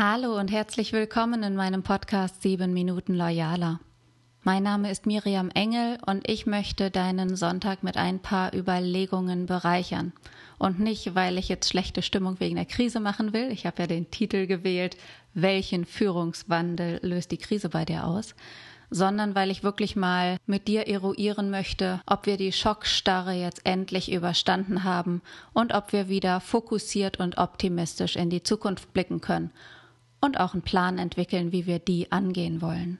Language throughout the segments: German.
Hallo und herzlich willkommen in meinem Podcast 7 Minuten Loyaler. Mein Name ist Miriam Engel und ich möchte deinen Sonntag mit ein paar Überlegungen bereichern. Und nicht, weil ich jetzt schlechte Stimmung wegen der Krise machen will. Ich habe ja den Titel gewählt, welchen Führungswandel löst die Krise bei dir aus? sondern weil ich wirklich mal mit dir eruieren möchte, ob wir die Schockstarre jetzt endlich überstanden haben und ob wir wieder fokussiert und optimistisch in die Zukunft blicken können und auch einen Plan entwickeln, wie wir die angehen wollen.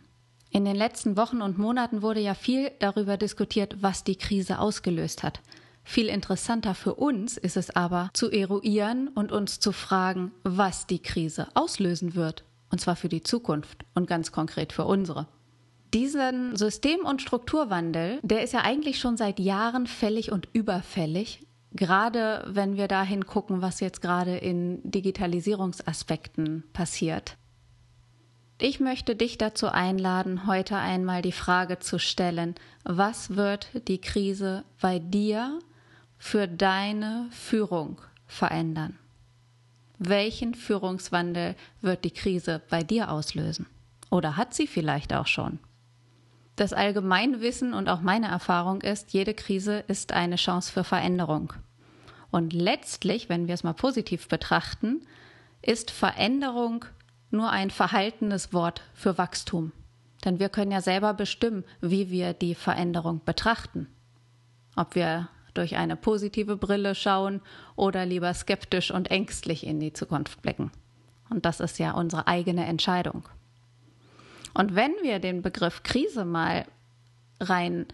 In den letzten Wochen und Monaten wurde ja viel darüber diskutiert, was die Krise ausgelöst hat. Viel interessanter für uns ist es aber zu eruieren und uns zu fragen, was die Krise auslösen wird. Und zwar für die Zukunft und ganz konkret für unsere. Diesen System- und Strukturwandel, der ist ja eigentlich schon seit Jahren fällig und überfällig, gerade wenn wir dahin gucken, was jetzt gerade in Digitalisierungsaspekten passiert. Ich möchte dich dazu einladen, heute einmal die Frage zu stellen, was wird die Krise bei dir für deine Führung verändern? Welchen Führungswandel wird die Krise bei dir auslösen? Oder hat sie vielleicht auch schon? Das Allgemeinwissen und auch meine Erfahrung ist, jede Krise ist eine Chance für Veränderung. Und letztlich, wenn wir es mal positiv betrachten, ist Veränderung nur ein verhaltenes Wort für Wachstum. Denn wir können ja selber bestimmen, wie wir die Veränderung betrachten. Ob wir durch eine positive Brille schauen oder lieber skeptisch und ängstlich in die Zukunft blicken. Und das ist ja unsere eigene Entscheidung. Und wenn wir den Begriff Krise mal rein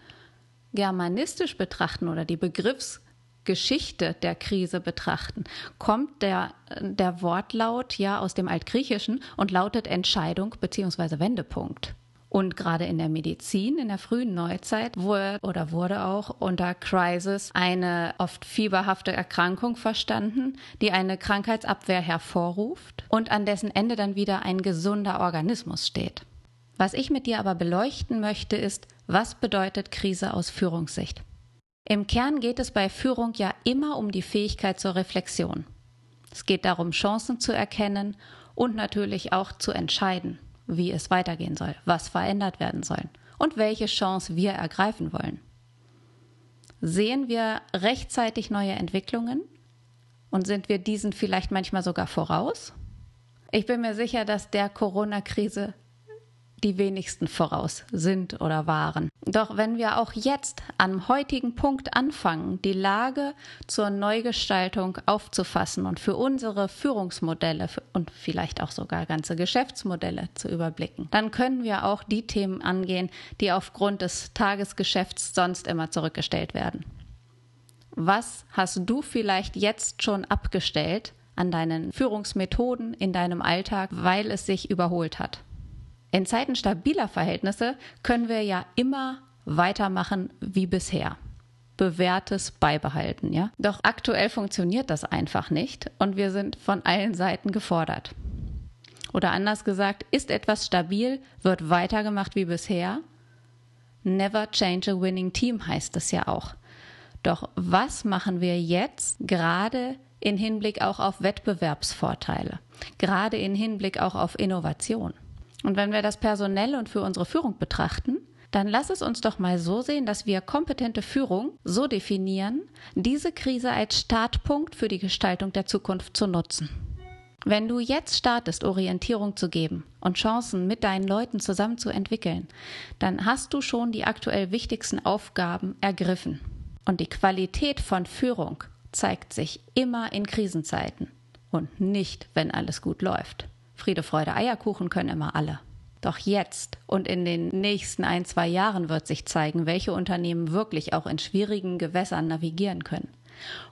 germanistisch betrachten oder die Begriffs Geschichte der Krise betrachten, kommt der, der Wortlaut ja aus dem Altgriechischen und lautet Entscheidung bzw. Wendepunkt. Und gerade in der Medizin, in der frühen Neuzeit, wurde oder wurde auch unter Crisis eine oft fieberhafte Erkrankung verstanden, die eine Krankheitsabwehr hervorruft und an dessen Ende dann wieder ein gesunder Organismus steht. Was ich mit dir aber beleuchten möchte, ist, was bedeutet Krise aus Führungssicht? Im Kern geht es bei Führung ja immer um die Fähigkeit zur Reflexion. Es geht darum, Chancen zu erkennen und natürlich auch zu entscheiden, wie es weitergehen soll, was verändert werden soll und welche Chance wir ergreifen wollen. Sehen wir rechtzeitig neue Entwicklungen und sind wir diesen vielleicht manchmal sogar voraus? Ich bin mir sicher, dass der Corona-Krise die wenigsten voraus sind oder waren. Doch wenn wir auch jetzt am heutigen Punkt anfangen, die Lage zur Neugestaltung aufzufassen und für unsere Führungsmodelle und vielleicht auch sogar ganze Geschäftsmodelle zu überblicken, dann können wir auch die Themen angehen, die aufgrund des Tagesgeschäfts sonst immer zurückgestellt werden. Was hast du vielleicht jetzt schon abgestellt an deinen Führungsmethoden in deinem Alltag, weil es sich überholt hat? In Zeiten stabiler Verhältnisse können wir ja immer weitermachen wie bisher. Bewährtes beibehalten, ja. Doch aktuell funktioniert das einfach nicht und wir sind von allen Seiten gefordert. Oder anders gesagt, ist etwas stabil, wird weitergemacht wie bisher. Never change a winning team heißt es ja auch. Doch was machen wir jetzt gerade in Hinblick auch auf Wettbewerbsvorteile, gerade in Hinblick auch auf Innovation? Und wenn wir das personell und für unsere Führung betrachten, dann lass es uns doch mal so sehen, dass wir kompetente Führung so definieren, diese Krise als Startpunkt für die Gestaltung der Zukunft zu nutzen. Wenn du jetzt startest, Orientierung zu geben und Chancen mit deinen Leuten zusammen zu entwickeln, dann hast du schon die aktuell wichtigsten Aufgaben ergriffen. Und die Qualität von Führung zeigt sich immer in Krisenzeiten und nicht, wenn alles gut läuft. Friede, Freude, Eierkuchen können immer alle. Doch jetzt und in den nächsten ein, zwei Jahren wird sich zeigen, welche Unternehmen wirklich auch in schwierigen Gewässern navigieren können.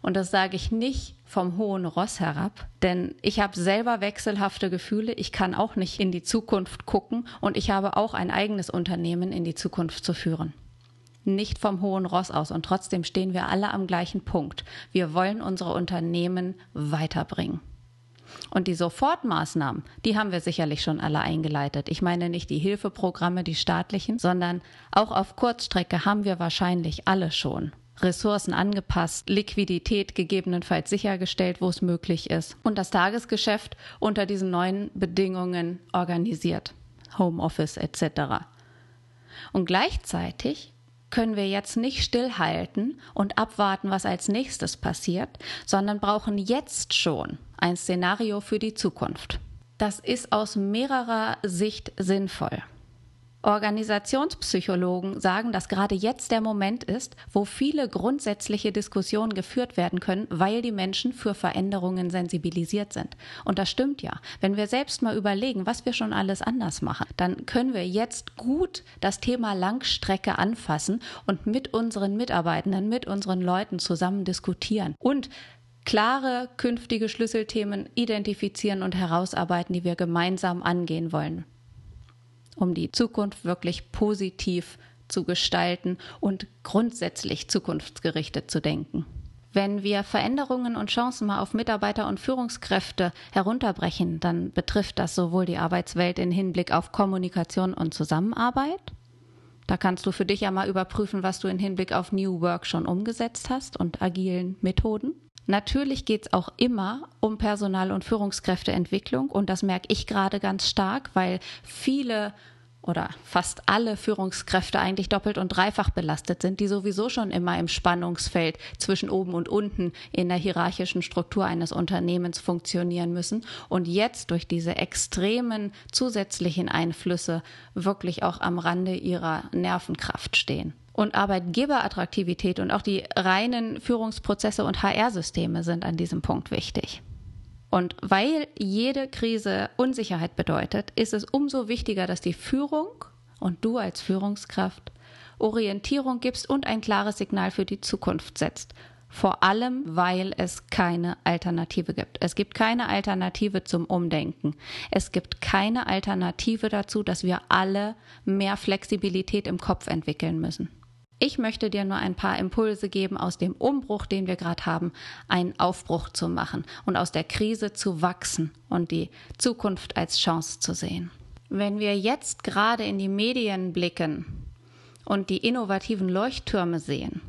Und das sage ich nicht vom hohen Ross herab, denn ich habe selber wechselhafte Gefühle, ich kann auch nicht in die Zukunft gucken und ich habe auch ein eigenes Unternehmen in die Zukunft zu führen. Nicht vom hohen Ross aus und trotzdem stehen wir alle am gleichen Punkt. Wir wollen unsere Unternehmen weiterbringen. Und die Sofortmaßnahmen, die haben wir sicherlich schon alle eingeleitet. Ich meine nicht die Hilfeprogramme, die staatlichen, sondern auch auf Kurzstrecke haben wir wahrscheinlich alle schon Ressourcen angepasst, Liquidität gegebenenfalls sichergestellt, wo es möglich ist und das Tagesgeschäft unter diesen neuen Bedingungen organisiert. Homeoffice etc. Und gleichzeitig können wir jetzt nicht stillhalten und abwarten, was als nächstes passiert, sondern brauchen jetzt schon ein Szenario für die Zukunft. Das ist aus mehrerer Sicht sinnvoll. Organisationspsychologen sagen, dass gerade jetzt der Moment ist, wo viele grundsätzliche Diskussionen geführt werden können, weil die Menschen für Veränderungen sensibilisiert sind. Und das stimmt ja. Wenn wir selbst mal überlegen, was wir schon alles anders machen, dann können wir jetzt gut das Thema Langstrecke anfassen und mit unseren Mitarbeitenden, mit unseren Leuten zusammen diskutieren. Und klare künftige Schlüsselthemen identifizieren und herausarbeiten, die wir gemeinsam angehen wollen um die Zukunft wirklich positiv zu gestalten und grundsätzlich zukunftsgerichtet zu denken. Wenn wir Veränderungen und Chancen mal auf Mitarbeiter und Führungskräfte herunterbrechen, dann betrifft das sowohl die Arbeitswelt in Hinblick auf Kommunikation und Zusammenarbeit. Da kannst du für dich ja mal überprüfen, was du in Hinblick auf New Work schon umgesetzt hast und agilen Methoden. Natürlich geht es auch immer um Personal- und Führungskräfteentwicklung und das merke ich gerade ganz stark, weil viele oder fast alle Führungskräfte eigentlich doppelt und dreifach belastet sind, die sowieso schon immer im Spannungsfeld zwischen oben und unten in der hierarchischen Struktur eines Unternehmens funktionieren müssen und jetzt durch diese extremen zusätzlichen Einflüsse wirklich auch am Rande ihrer Nervenkraft stehen. Und Arbeitgeberattraktivität und auch die reinen Führungsprozesse und HR-Systeme sind an diesem Punkt wichtig. Und weil jede Krise Unsicherheit bedeutet, ist es umso wichtiger, dass die Führung und du als Führungskraft Orientierung gibst und ein klares Signal für die Zukunft setzt. Vor allem, weil es keine Alternative gibt. Es gibt keine Alternative zum Umdenken. Es gibt keine Alternative dazu, dass wir alle mehr Flexibilität im Kopf entwickeln müssen. Ich möchte dir nur ein paar Impulse geben, aus dem Umbruch, den wir gerade haben, einen Aufbruch zu machen und aus der Krise zu wachsen und die Zukunft als Chance zu sehen. Wenn wir jetzt gerade in die Medien blicken und die innovativen Leuchttürme sehen,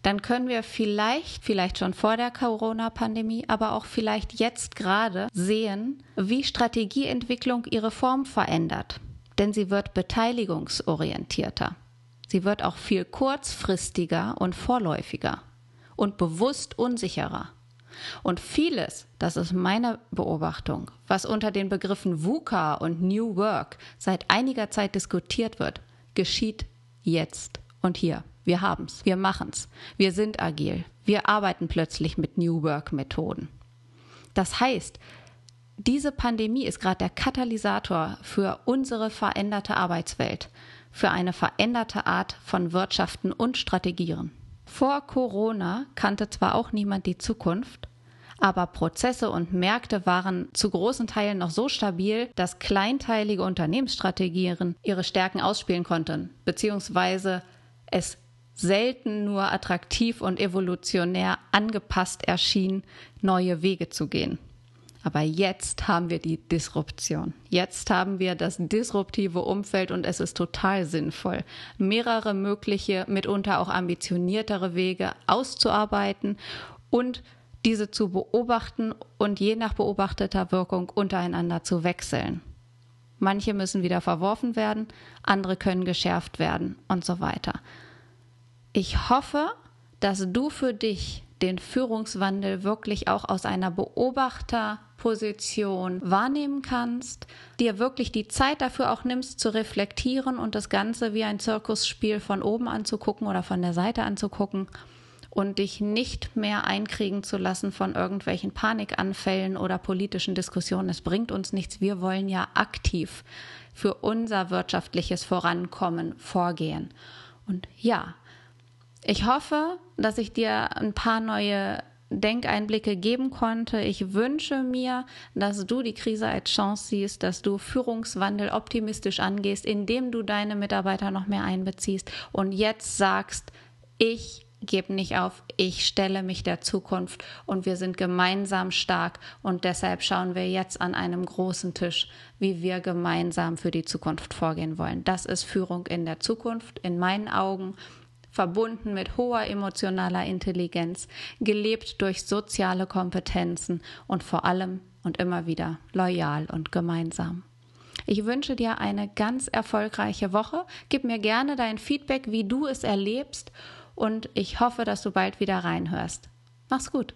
dann können wir vielleicht, vielleicht schon vor der Corona-Pandemie, aber auch vielleicht jetzt gerade sehen, wie Strategieentwicklung ihre Form verändert. Denn sie wird beteiligungsorientierter. Sie wird auch viel kurzfristiger und vorläufiger und bewusst unsicherer. Und vieles, das ist meine Beobachtung, was unter den Begriffen VUCA und New Work seit einiger Zeit diskutiert wird, geschieht jetzt und hier. Wir haben's, wir machen's, wir sind agil, wir arbeiten plötzlich mit New Work Methoden. Das heißt, diese Pandemie ist gerade der Katalysator für unsere veränderte Arbeitswelt für eine veränderte Art von Wirtschaften und Strategieren. Vor Corona kannte zwar auch niemand die Zukunft, aber Prozesse und Märkte waren zu großen Teilen noch so stabil, dass kleinteilige Unternehmensstrategien ihre Stärken ausspielen konnten, beziehungsweise es selten nur attraktiv und evolutionär angepasst erschien, neue Wege zu gehen. Aber jetzt haben wir die Disruption. Jetzt haben wir das disruptive Umfeld und es ist total sinnvoll, mehrere mögliche, mitunter auch ambitioniertere Wege auszuarbeiten und diese zu beobachten und je nach beobachteter Wirkung untereinander zu wechseln. Manche müssen wieder verworfen werden, andere können geschärft werden und so weiter. Ich hoffe, dass du für dich den Führungswandel wirklich auch aus einer Beobachterposition wahrnehmen kannst, dir wirklich die Zeit dafür auch nimmst zu reflektieren und das Ganze wie ein Zirkusspiel von oben anzugucken oder von der Seite anzugucken und dich nicht mehr einkriegen zu lassen von irgendwelchen Panikanfällen oder politischen Diskussionen. Es bringt uns nichts. Wir wollen ja aktiv für unser wirtschaftliches Vorankommen vorgehen. Und ja, ich hoffe, dass ich dir ein paar neue Denkeinblicke geben konnte. Ich wünsche mir, dass du die Krise als Chance siehst, dass du Führungswandel optimistisch angehst, indem du deine Mitarbeiter noch mehr einbeziehst und jetzt sagst, ich gebe nicht auf, ich stelle mich der Zukunft und wir sind gemeinsam stark und deshalb schauen wir jetzt an einem großen Tisch, wie wir gemeinsam für die Zukunft vorgehen wollen. Das ist Führung in der Zukunft in meinen Augen verbunden mit hoher emotionaler Intelligenz, gelebt durch soziale Kompetenzen und vor allem und immer wieder loyal und gemeinsam. Ich wünsche dir eine ganz erfolgreiche Woche. Gib mir gerne dein Feedback, wie du es erlebst und ich hoffe, dass du bald wieder reinhörst. Mach's gut.